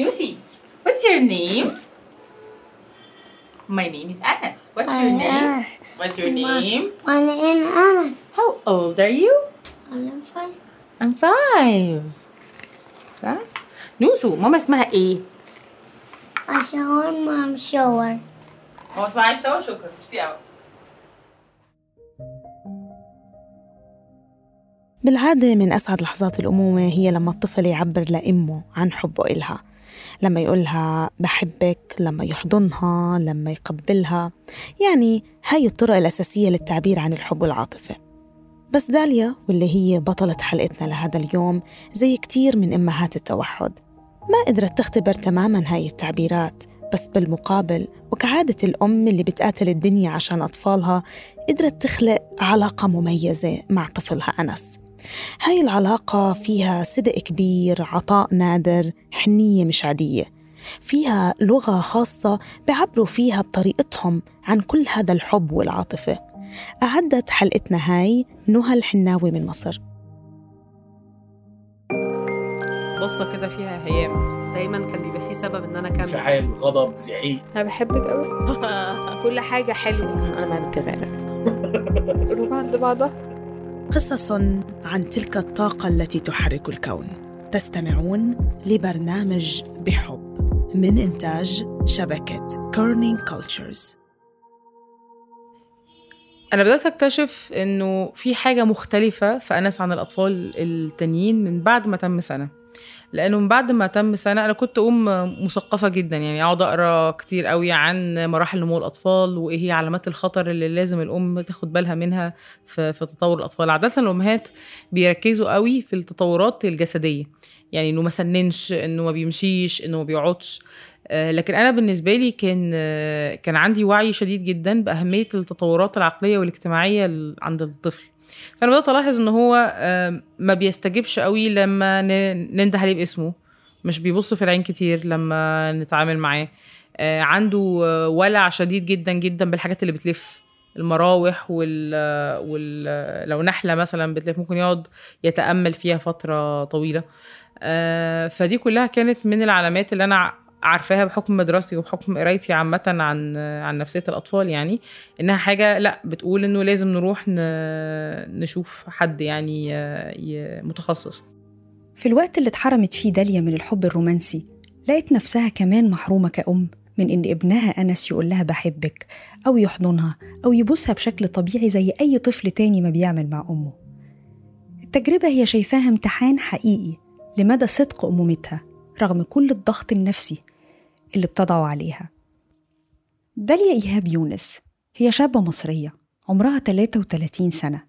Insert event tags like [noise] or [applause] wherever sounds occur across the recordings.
Nusi, what's your name? My name is Anas. What's your name? Anas. What's your name? My name is Anas. How old are you? I'm fine. I'm five. صح؟ نوسو ماما اسمها إيه؟ I shower, mom shower. ماما اسمها عايشة شكرا ميرسي قوي بالعادة من أسعد لحظات الأمومة هي لما الطفل يعبر لأمه عن حبه إلها لما يقولها بحبك لما يحضنها لما يقبلها. يعني هاي الطرق الأساسية للتعبير عن الحب والعاطفة. بس داليا واللي هي بطلة حلقتنا لهذا اليوم زي كتير من أمهات التوحد. ما قدرت تختبر تماما هاي التعبيرات بس بالمقابل وكعادة الأم اللي بتقاتل الدنيا عشان أطفالها قدرت تخلق علاقة مميزة مع طفلها أنس. هاي العلاقة فيها صدق كبير عطاء نادر حنية مش عادية. فيها لغة خاصة بيعبروا فيها بطريقتهم عن كل هذا الحب والعاطفة. أعدت حلقتنا هاي نهى الحناوي من مصر. بصة كده فيها هيام. دايما كان بيبقى فيه سبب إن أنا اكمل انفعال غضب زعيق. أنا بحبك قوي [laughs] كل حاجة حلوة. أنا ما بتغير قلوب [laughs] عند بعضها. قصص عن تلك الطاقة التي تحرك الكون. تستمعون لبرنامج بحب من إنتاج شبكة Kerning Cultures أنا بدأت أكتشف إنه في حاجة مختلفة في انس عن الأطفال التانيين من بعد ما تم سنة. لأنه من بعد ما تم سنة أنا كنت أم مثقفة جدا يعني أقعد أقرأ كتير قوي عن مراحل نمو الأطفال وإيه هي علامات الخطر اللي لازم الأم تاخد بالها منها في, في تطور الأطفال. عادة الأمهات بيركزوا قوي في التطورات الجسدية يعني إنه ما سننش إنه ما بيمشيش إنه ما بيقعدش. آه، لكن أنا بالنسبة لي كان كان عندي وعي شديد جدا بأهمية التطورات العقلية والاجتماعية ال- عند الطفل. فأنا بدأت ألاحظ إن هو ما بيستجبش قوي لما ننده عليه باسمه. مش بيبص في العين كتير لما نتعامل معاه. آه، عنده ولع شديد جدا جدا بالحاجات اللي بتلف. المراوح وال, وال... لو نحلة مثلا بتلف ممكن يقعد يتأمل فيها فترة طويلة. آه، فدي كلها كانت من العلامات اللي أنا عارفاها بحكم دراستي وبحكم قرايتي عامة عن عن نفسية الأطفال يعني إنها حاجة لأ بتقول إنه لازم نروح نشوف حد يعني متخصص. في الوقت اللي اتحرمت فيه داليا من الحب الرومانسي لقت نفسها كمان محرومة كأم من إن ابنها أنس يقول لها بحبك أو يحضنها أو يبوسها بشكل طبيعي زي أي طفل تاني ما بيعمل مع أمه. التجربة هي شايفاها امتحان حقيقي لمدى صدق أمومتها رغم كل الضغط النفسي اللي بتضعه عليها. داليا إيهاب يونس هي شابة مصرية عمرها 33 سنة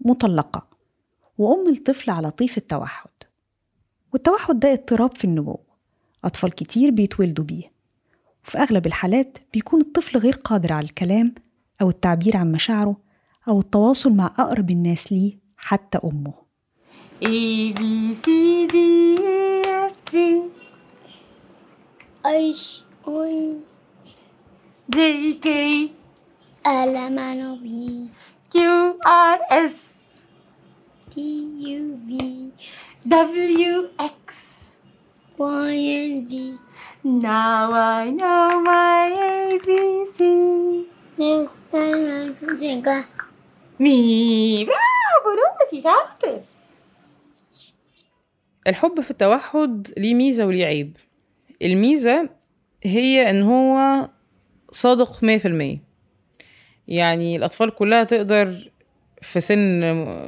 مطلقة وأم لطفل على طيف التوحد. والتوحد ده اضطراب في النمو أطفال كتير بيتولدوا بيه وفي أغلب الحالات بيكون الطفل غير قادر على الكلام أو التعبير عن مشاعره أو التواصل مع أقرب الناس ليه حتى أمه. A B C D E F G H I and J K L M N P Q R S T U V W X Y and Z now I know my ABC next time sing with me برافو الحب في التوحد ليه ميزة وليه عيب. الميزة هي إن هو صادق مية في المية. يعني الأطفال كلها تقدر في سن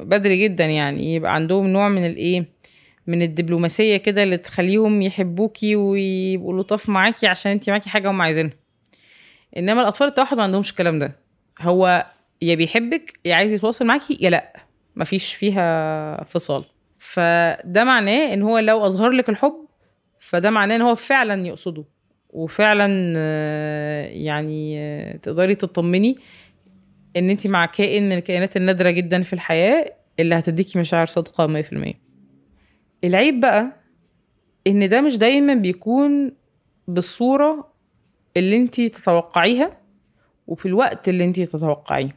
بدري جدا يعني يبقى عندهم نوع من الإيه من الدبلوماسية كده اللي تخليهم يحبوكي ويبقوا لطاف معاكي عشان انتي معاكي حاجة هم عايزينها. إنما الأطفال التوحد ما عندهمش الكلام ده. هو يا بيحبك يا عايز يتواصل معاكي يا لأ. مفيش فيها فصال. فده معناه إن هو لو أظهر لك الحب فده معناه إن هو فعلا يقصده وفعلا آه، يعني آه، تقدري تطمني إن انت مع كائن من الكائنات النادرة جدا في الحياة اللي هتديكي مشاعر صادقة 100% العيب بقى إن ده مش دايما بيكون بالصورة اللي انت تتوقعيها وفي الوقت اللي انت تتوقعيه.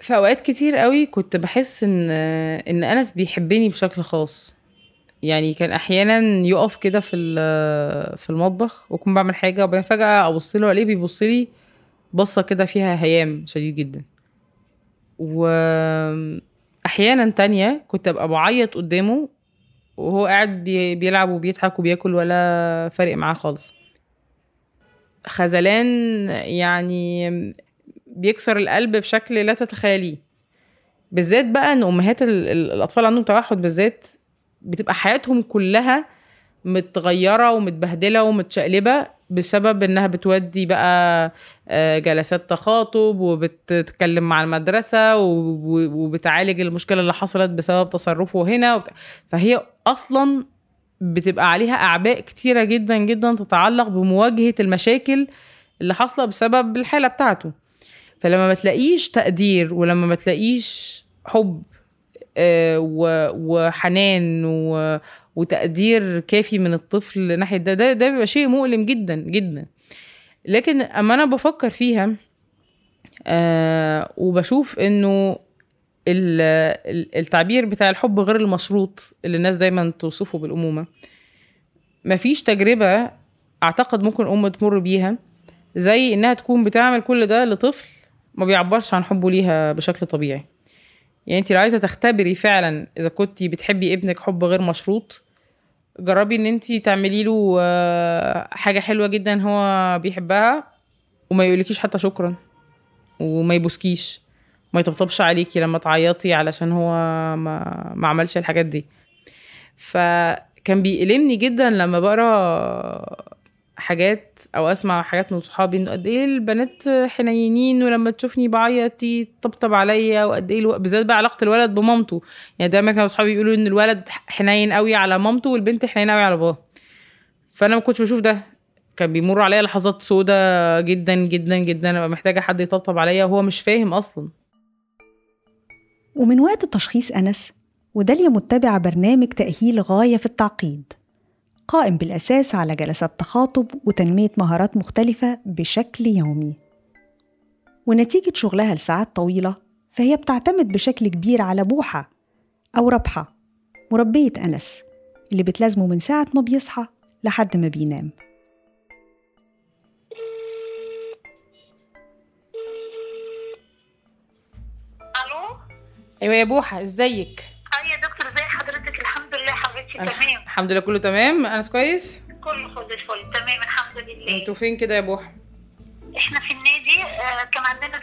في أوقات كتير قوي كنت بحس إن إن أنس بيحبني بشكل خاص. يعني كان أحيانا يقف كده في في المطبخ وأكون بعمل حاجة وبعدين فجأة أبص له ألاقيه بيبص لي بصة كده فيها هيام شديد جدا. واحيانا تانية كنت أبقى بعيط قدامه وهو قاعد بي- بيلعب وبيضحك وبياكل ولا فارق معاه خالص. خذلان يعني بيكسر القلب بشكل لا تتخيليه. بالذات بقى إن أمهات ال- ال- الأطفال عندهم توحد بالذات بتبقى حياتهم كلها متغيرة ومتبهدلة ومتشقلبة بسبب إنها بتودي بقى آه، جلسات تخاطب وبتتكلم مع المدرسة وب- وبتعالج المشكلة اللي حصلت بسبب تصرفه هنا. فهي أصلا بتبقى عليها أعباء كتيرة جدا جدا تتعلق بمواجهة المشاكل اللي حاصلة بسبب الحالة بتاعته فلما ما تلاقيش تقدير ولما ما تلاقيش حب وحنان وتقدير كافي من الطفل ناحية ده. ده ده بيبقى شيء مؤلم جدا جدا. لكن أما أنا بفكر فيها آه وبشوف إنه ال- ال- التعبير بتاع الحب غير المشروط اللي الناس دايما توصفه بالأمومة. مفيش تجربة أعتقد ممكن ام تمر بيها زي إنها تكون بتعمل كل ده لطفل ما بيعبرش عن حبه ليها بشكل طبيعي. يعني انت لو عايزة تختبري فعلا إذا كنتي بتحبي ابنك حب غير مشروط جربي إن انت تعملي له آه، حاجة حلوة جدا هو بيحبها وما يقولكيش حتى شكرا وما يبوسكيش ما يطبطبش عليكي لما تعيطي علشان هو ما, ما عملش الحاجات دي. فكان بيألمني جدا لما بقرأ حاجات أو أسمع حاجات من صحابي إنه قد إيه البنات حنينين ولما تشوفني بعيط تطبطب عليا وقد إيه ألو... بالذات بقى علاقة الولد بمامته. يعني دايما كانوا صحابي بيقولوا إن الولد حنين قوي على مامته والبنت حنينة قوي على باباها فأنا ما كنتش بشوف ده. كان بيمر عليا لحظات سودة جدا جدا جدا. أبقى محتاجة حد يطبطب عليا وهو مش فاهم أصلا. ومن وقت تشخيص أنس وداليا متبعة برنامج تأهيل غاية في التعقيد. قائم بالأساس على جلسات تخاطب وتنمية مهارات مختلفة بشكل يومي. ونتيجة شغلها لساعات طويلة فهي بتعتمد بشكل كبير على بوحة أو ربحة مربية أنس اللي بتلازمه من ساعة ما بيصحى لحد ما بينام. ألو؟ أيوه يا بوحة إزيك؟ تمام. الحمد لله كله تمام. أنا كويس؟ كله فل الفل. تمام الحمد لله. أنتوا فين كده يا بوحة؟ إحنا في النادي آه كان عندنا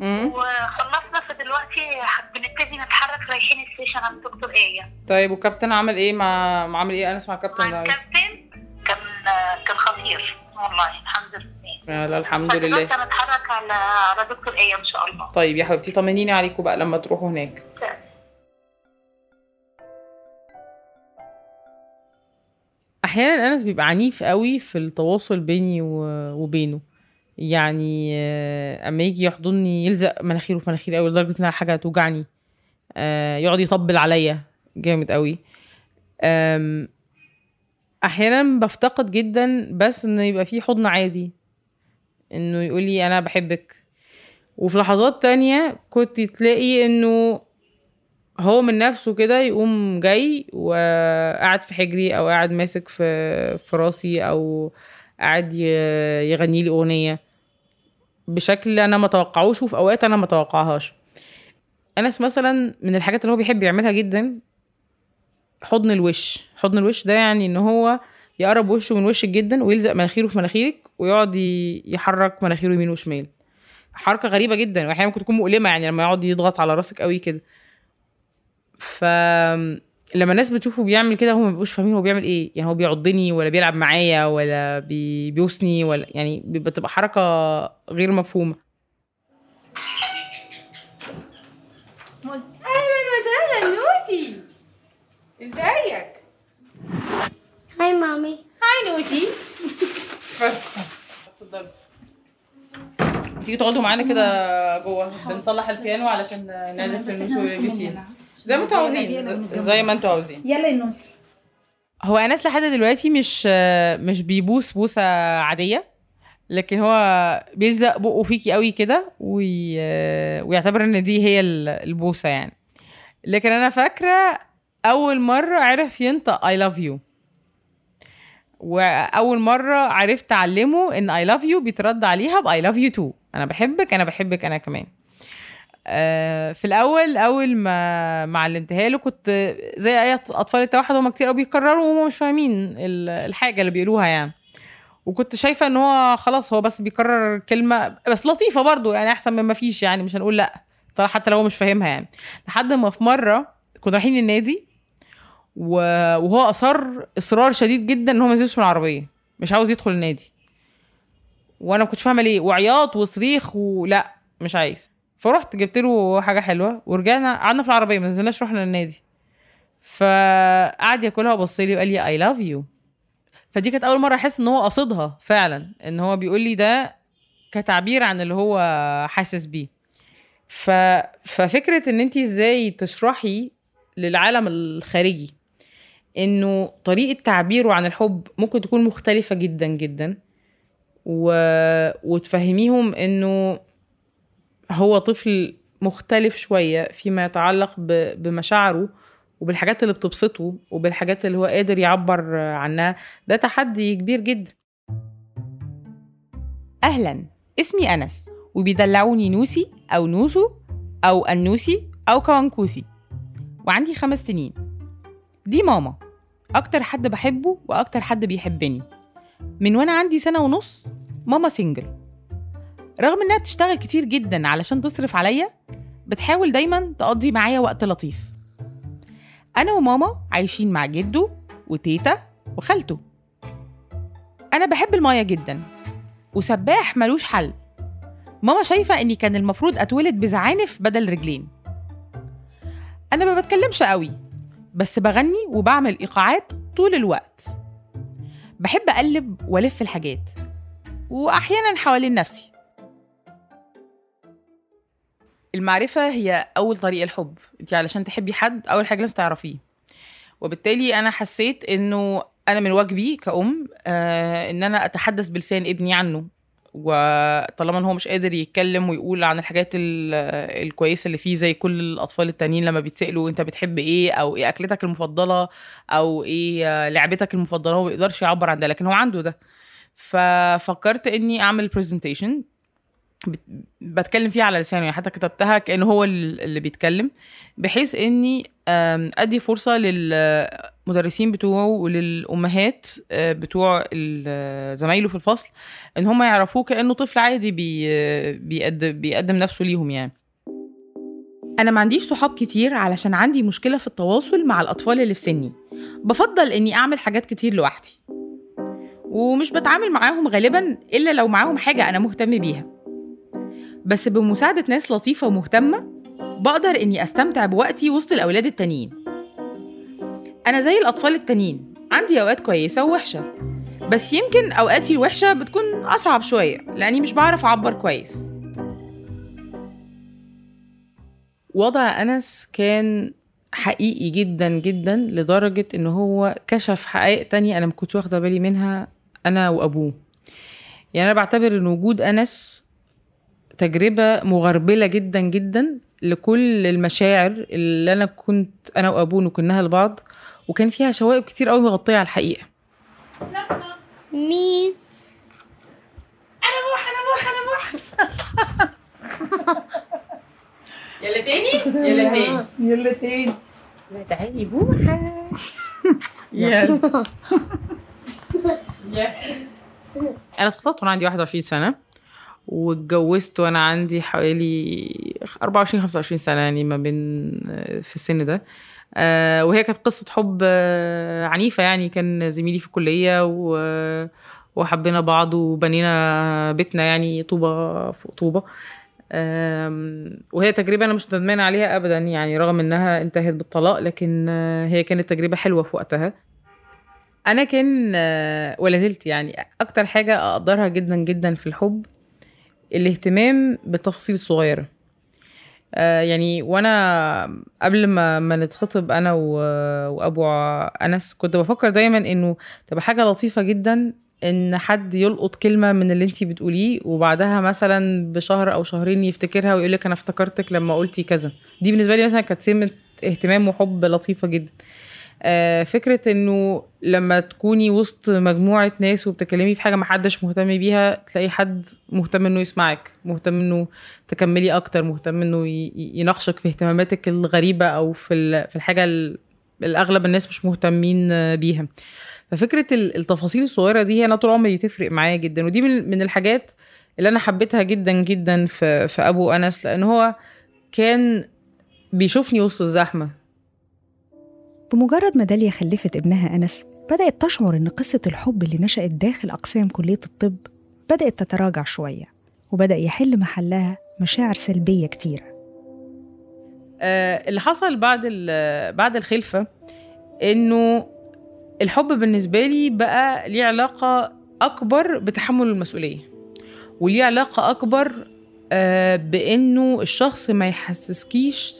امم وخلصنا فدلوقتي بنبتدي نتحرك رايحين السيشن عند دكتور آية. طيب والكابتن عمل إيه مع مع عمل إيه؟ أنا اسمع كابتن مع ده؟ الكابتن كان آه كان خطير. والله الحمد لله. لا الحمد لله. هنتحرك على على دكتور آية إن شاء الله. طيب يا حبيبتي طمنيني عليكم بقى لما تروحوا هناك. أحيانا أنس بيبقى عنيف قوي في التواصل بيني وبينه. يعني آه، أما يجي يحضني يلزق مناخيره في مناخيري قوي لدرجة إنها حاجة توجعني. آه، يقعد يطبل عليا جامد قوي أحيانا بفتقد جدا بس ان يبقى في حضن عادي. إنه يقول لي أنا بحبك. وفي لحظات تانية كنت تلاقي إنه هو من نفسه كده يقوم جاي وقاعد في حجري أو قاعد ماسك في في راسي أو قاعد يغني لي أغنية. بشكل أنا ما توقعوش وفي أوقات أنا ما توقعهاش. أنس مثلا من الحاجات اللي هو بيحب يعملها جدا حضن الوش. حضن الوش ده يعني إن هو يقرب وشه من وشك جدا ويلزق مناخيره في مناخيرك ويقعد يحرك مناخيره يمين وشمال. حركة غريبة جدا. واحيانا ممكن تكون مؤلمة يعني لما يقعد يضغط على راسك قوي كده. ف لما الناس بتشوفه بيعمل كده هم ما بيبقوش فاهمين هو بيعمل إيه. يعني هو بيعضني ولا بيلعب معايا ولا بي... بيوسني ولا يعني بتبقى حركة غير مفهومة. أهلا وسهلا نوسي إزيك؟ Hi, mommy. Hi نوسي اتفضلي. تيجي تقعدوا معانا كده جوه. بنصلح البيانو علشان نعزف ال ABC زي ما أنتوا عاوزين زي- ما أنتوا عاوزين. يلا يا نوسي هو أنس لحد دلوقتي مش مش بيبوس بوسة عادية لكن هو بيلزق بقه فيكي قوي كده وي... ويعتبر إن دي هي ال- البوسة يعني. لكن أنا فاكرة أول مرة عرف ينطق I love you وأول مرة عرفت أعلمه إن I love you بيترد عليها ب I love you too أنا بحبك أنا بحبك أنا كمان. في الأول أول ما ما علمتها له كنت زي أي أطفال التوحد هم كتير قوي بيكرروا وهم مش فاهمين ال- الحاجة اللي بيقولوها يعني. وكنت شايفة إن هو خلاص هو بس بيكرر كلمة بس لطيفة برضو يعني أحسن من ما فيش يعني مش هنقول لأ حتى لو هو مش فاهمها يعني. لحد ما في مرة كنا رايحين النادي وهو أصر إصرار شديد جدا إن هو ما ينزلش من العربية مش عاوز يدخل النادي. وأنا ما كنتش فاهمة ليه وعياط وصريخ ولا مش عايز. فرحت جبت له حاجة حلوة ورجعنا قعدنا في العربية ما نزلناش رحنا النادي. فقعد ياكلها وبص لي وقال لي اي لاف يو فدي كانت أول مرة أحس إن هو قصدها فعلا إن هو بيقول لي ده كتعبير عن اللي هو حاسس بيه. ف... ففكرة إن انت إزاي تشرحي للعالم الخارجي إنه طريقة تعبيره عن الحب ممكن تكون مختلفة جدا جدا و... وتفهميهم إنه هو طفل مختلف شوية فيما يتعلق. بمشاعره وبالحاجات اللي بتبسطه وبالحاجات اللي هو قادر يعبر عنها. ده تحدي كبير جدا. أهلا اسمي أنس وبيدلعوني نوسي أو نوسو أو النوسي أو كوانكوسي وعندي خمس سنين. دي ماما أكتر حد بحبه وأكتر حد بيحبني. من وأنا عندي سنة ونص ماما single رغم إنها بتشتغل كتير جدا علشان تصرف عليا بتحاول دايما تقضي معايا وقت لطيف. أنا وماما عايشين مع جده وتيتا وخالته. أنا بحب المايه جدا وسباح ملوش حل. ماما شايفة إني كان المفروض أتولد بزعانف بدل رجلين. أنا ما بتكلمش قوي بس بغني وبعمل إيقاعات طول الوقت. بحب أقلب وألف الحاجات واحيانا حوالين نفسي. المعرفة هي أول طريق الحب. أنت علشان تحبي حد أول حاجة لازم تعرفيه. وبالتالي أنا حسيت إنه أنا من واجبي كأم آه إن أنا أتحدث بلسان ابني عنه. وطالما إن هو مش قادر يتكلم ويقول عن الحاجات ال- الكويسة اللي فيه زي كل الأطفال التانيين لما بيتسألوا أنت بتحب إيه؟ أو إيه أكلتك المفضلة؟ أو إيه آه، لعبتك المفضلة؟ هو ما بيقدرش يعبر عن ده لكن هو عنده ده. ففكرت إني أعمل presentation بتكلم فيها على لسانه يعني حتى كتبتها كانه هو ال- اللي بيتكلم بحيث إني أدي فرصة للمدرسين بتوعه وللأمهات بتوع زمايله في الفصل إن هم يعرفوه كأنه طفل عادي بي بيقدم, بيقدم نفسه ليهم يعني. أنا ما عنديش صحاب كتير علشان عندي مشكلة في التواصل مع الأطفال اللي في سني. بفضل إني أعمل حاجات كتير لوحدي. ومش بتعامل معاهم غالبا إلا لو معاهم حاجة أنا مهتم بيها. بس بمساعدة ناس لطيفة ومهتمة بقدر إني أستمتع بوقتي وسط الأولاد التانيين. أنا زي الأطفال التانيين عندي أوقات كويسة ووحشة بس يمكن أوقاتي الوحشة بتكون أصعب شوية لأني مش بعرف أعبر كويس. وضع أنس كان حقيقي جدا جدا لدرجة إن هو كشف حقائق تانية أنا ما كنتش واخدة بالي منها أنا وأبوه. يعني أنا بعتبر إن وجود أنس تجربة مغربلة جدا جدا لكل المشاعر اللي أنا كنت أنا وأبوه نكنها لبعض وكان فيها شوائب كتير قوي مغطية على الحقيقة. مين؟ يلا تاني؟ يلا تاني. يلا تاني. تعالي بوحة. يلا. أنا اتخطبت وأنا عندي 21 سنة. واتجوزت وأنا عندي حوالي 24 25 سنة يعني ما بين في السن ده. آه، وهي كانت قصة حب آه، عنيفة يعني كان زميلي في الكلية و وحبينا بعض وبنينا بيتنا يعني طوبة فوق طوبة. آم، وهي تجربة أنا مش ندمانة عليها أبدا يعني رغم إنها انتهت بالطلاق لكن آه، هي كانت تجربة حلوة في وقتها. أنا كان آه، ولا زلت يعني أكتر حاجة أقدرها جدا جدا في الحب الاهتمام بالتفاصيل الصغيرة آه، يعني وأنا قبل ما ما نتخطب أنا وأبو أنس كنت بفكر دايما إنه تبقى حاجة لطيفة جدا إن حد يلقط كلمة من اللي أنتي بتقوليه وبعدها مثلا بشهر أو شهرين يفتكرها ويقول لك أنا افتكرتك لما قلتي كذا. دي بالنسبة لي مثلا كانت سمه اهتمام وحب لطيفة جدا. فكرة إنه لما تكوني وسط مجموعة ناس وبتتكلمي في حاجة محدش مهتم بيها تلاقي حد مهتم إنه يسمعك مهتم إنه تكملي أكتر مهتم إنه يناقشك في اهتماماتك الغريبة أو في في الحاجة ال- الأغلب الناس مش مهتمين آه، بيها. ففكرة ال- التفاصيل الصغيرة دي أنا طول عمري تفرق معايا جدا ودي من من الحاجات اللي أنا حبيتها جدا جدا في في أبو أنس لأن هو كان بيشوفني وسط الزحمة. بمجرد ما داليا خلفت ابنها أنس بدأت تشعر إن قصة الحب اللي نشأت داخل أقسام كلية الطب بدأت تتراجع شوية وبدأ يحل محلها مشاعر سلبية كتيرة. آه، اللي حصل بعد بعد الخلفة إنه الحب بالنسبة لي بقى ليه علاقة أكبر بتحمل المسؤولية وليه علاقة أكبر آه، بإنه الشخص ما يحسسكيش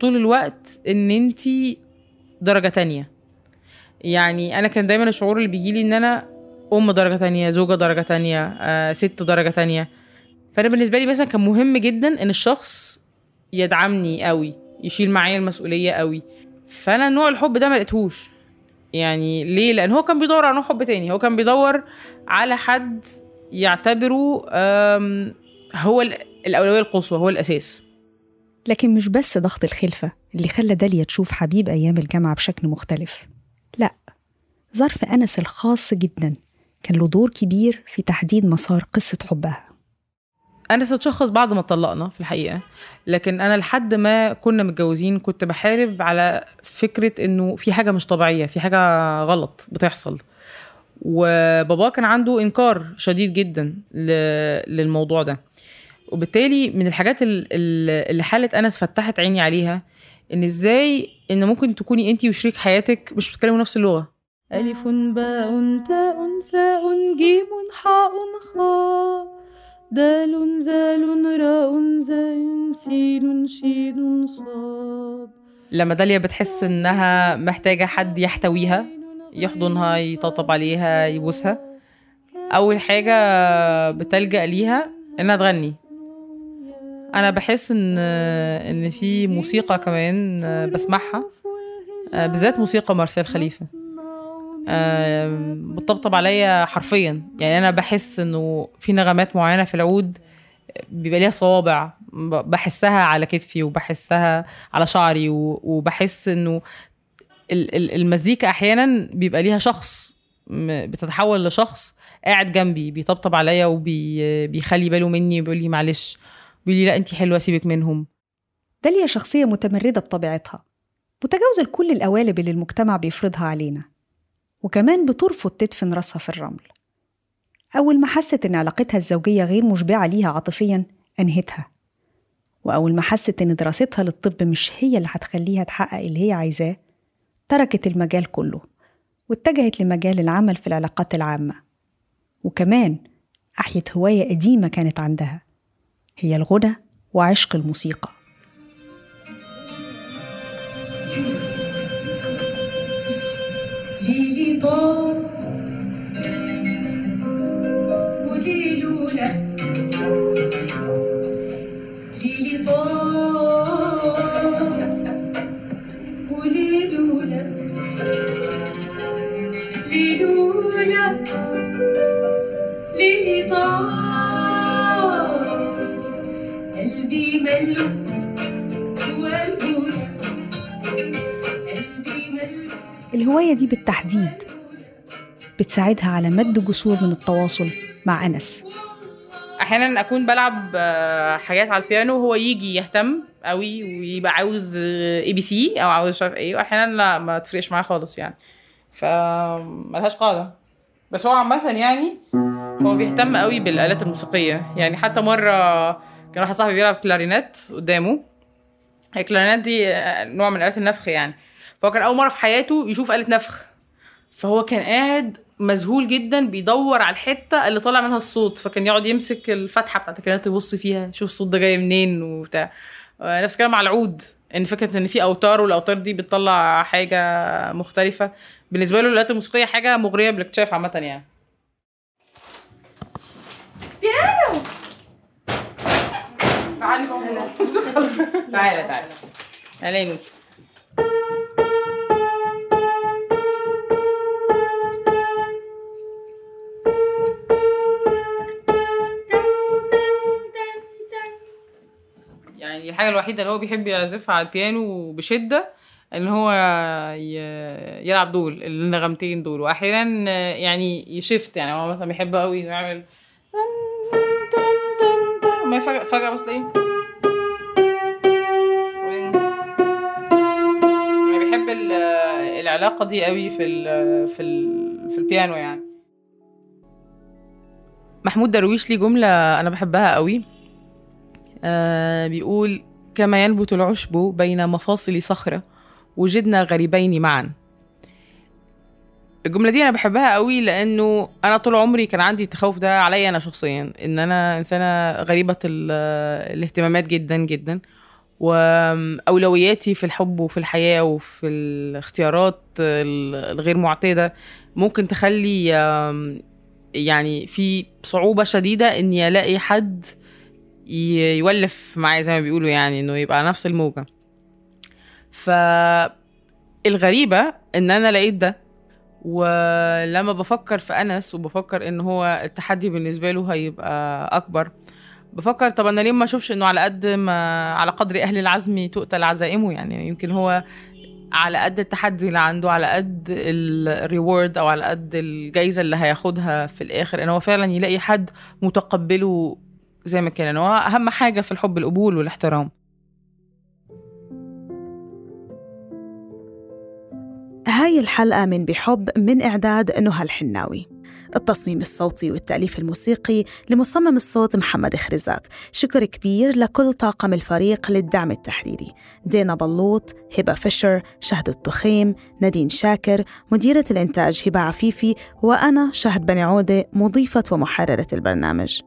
طول الوقت إن انت درجة تانية. يعني أنا كان دايما الشعور اللي بيجيلي إن أنا أم درجة تانية زوجة درجة تانية آه، ست درجة تانية. فأنا بالنسبة لي مثلا كان مهم جدا إن الشخص يدعمني قوي يشيل معايا المسؤولية قوي. فأنا نوع الحب ده ما لقيتهوش. يعني ليه؟ لأن هو كان بيدور على نوع حب تاني. هو كان بيدور على حد يعتبره هو ال- الأولوية القصوى هو الأساس. لكن مش بس ضغط الخلفة اللي خلى داليا تشوف حبيب أيام الجامعة بشكل مختلف. لا ظرف أنس الخاص جدا. كان له دور كبير في تحديد مسار قصة حبها. أنا اتشخص بعد ما اتطلقنا في الحقيقة لكن أنا لحد ما كنا متجوزين كنت بحارب على فكرة إنه في حاجة مش طبيعية في حاجة غلط بتحصل. وبابا كان عنده إنكار شديد جدا للموضوع ده. وبالتالي من الحاجات ال- ال- اللي حاله أنس فتحت عيني عليها إن إزاي إن ممكن تكوني انت وشريك حياتك مش بتتكلموا نفس اللغة. ألف باء تاء ثاء جيم حاء خاء دال ذال راء زاي سين شين صاد. لما داليا بتحس إنها محتاجة حد يحتويها يحضنها يطبطب عليها يبوسها أول حاجة بتلجأ ليها إنها تغني. أنا بحس إن إن في موسيقى كمان بسمعها بالذات موسيقى مارسيل خليفة. آم، بتطبطب عليا حرفيا. يعني أنا بحس إنه في نغمات معينة في العود بيبقى ليها صوابع بحسها على كتفي وبحسها على شعري وبحس إنه ال- ال- المزيكا أحيانا بيبقى ليها شخص بتتحول لشخص قاعد جنبي بيطبطب عليا وبيخلي باله مني وبيقول لي معلش. بيقول لي لا انت حلوة سيبك منهم. داليا شخصية متمردة بطبيعتها متجاوزة لكل القوالب اللي المجتمع بيفرضها علينا وكمان بترفض تدفن راسها في الرمل. أول ما حست إن علاقتها الزوجية غير مشبعة ليها عاطفيا أنهتها. وأول ما حست إن دراستها للطب مش هي اللي هتخليها تحقق اللي هي عايزاه تركت المجال كله واتجهت لمجال العمل في العلاقات العامة. وكمان أحيت هواية قديمة كانت عندها هي الغنى وعشق الموسيقى. ليلي الهواية دي بالتحديد بتساعدها على مد جسور من التواصل مع أنس. أحيانا أكون بلعب آه، حاجات على البيانو وهو يجي يهتم قوي ويبقى عاوز ABC أو عاوز مش عارف إيه وأحيانا لا ما تفرقش معاه خالص يعني. فملهاش قاعدة. بس هو عامة يعني هو بيهتم قوي بالآلات الموسيقية. يعني حتى مرة كان واحد صاحبي بيلعب كلارينات قدامه. الكلارينات دي آه، نوع من آلات النفخ يعني. فهو كان أول مرة في حياته يشوف آلة نفخ. فهو كان قاعد مذهول جدا بيدور على الحتة اللي طالع منها الصوت. فكان يقعد يمسك الفتحة بتاعت الكلمات يبص فيها يشوف الصوت ده جاي منين وبتاع. آه، نفس الكلام على العود إن فكرة إن في أوتار والأوتار دي بتطلع حاجة مختلفة. بالنسبة له الآلات الموسيقية حاجة مغرية بالاكتشاف عامة يعني. بيانو! تعالي بقى تعالى تعالى نوسو الحاجة الوحيدة اللي هو بيحب يعزفها على البيانو بشدة إن هو يلعب دول النغمتين دول. وأحيانا يعني يشفت يعني هو مثلا بيحب قوي يعمل ما فجأة, فجأة بس تلاقيه يعني بيحب ال- العلاقة دي قوي في ال في ال في البيانو يعني. محمود درويش ليه جملة أنا بحبها قوي آه بيقول كما ينبت العشب بين مفاصل صخرة وجدنا غريبين معا. الجملة دي أنا بحبها قوي لأنه أنا طول عمري كان عندي التخوف ده عليا أنا شخصيا إن أنا إنسانة غريبة ال- الاهتمامات جدا جدا وأولوياتي في الحب وفي الحياة وفي الاختيارات ال- الغير معتادة ممكن تخلي يعني في صعوبة شديدة إني ألاقي حد يولف معايا زي ما بيقولوا يعني إنه يبقى على نفس الموجة. فالغريبة إن أنا لقيت ده ولما بفكر في أنس وبفكر إن هو التحدي بالنسبة له هيبقى أكبر بفكر طب أنا ليه ما أشوفش إنه على قد ما على قدر أهل العزم تؤتى عزائمه؟ يعني يمكن هو على قد التحدي اللي عنده على قد الريورد أو على قد الجايزة اللي هياخدها في الآخر إن هو فعلا يلاقي حد متقبله زي ما كان هو أهم حاجة في الحب القبول والاحترام. هاي الحلقة من بحب من إعداد نهى الحناوي. التصميم الصوتي والتأليف الموسيقي لمصمم الصوت محمد خرزات. شكر كبير لكل طاقم الفريق للدعم التحريري. دينا بلوط هبة فيشر شهد التخيم نادين شاكر مديرة الإنتاج هبة عفيفي وأنا شهد بني عودة مضيفة ومحررة البرنامج.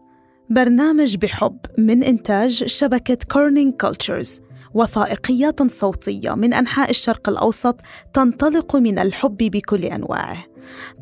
برنامج بحب من إنتاج شبكة Kerning Cultures وثائقيات صوتية من أنحاء الشرق الأوسط تنطلق من الحب بكل أنواعه.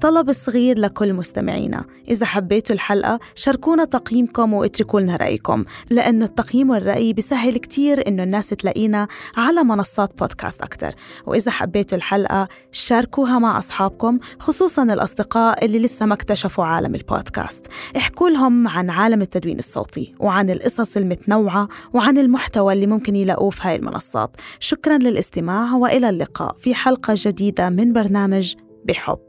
طلب صغير لكل مستمعينا إذا حبيتوا الحلقة شاركونا تقييمكم واتركوا لنا رأيكم لأنه التقييم والرأي بيسهل كتير إنه الناس تلاقينا على منصات بودكاست أكتر. وإذا حبيتوا الحلقة شاركوها مع أصحابكم خصوصا الأصدقاء اللي لسه ما اكتشفوا عالم البودكاست. احكوا لهم عن عالم التدوين الصوتي وعن القصص المتنوعة وعن المحتوى اللي ممكن يلاقوه في هاي المنصات. شكرا للاستماع وإلى اللقاء في حلقة جديدة من برنامج بحب.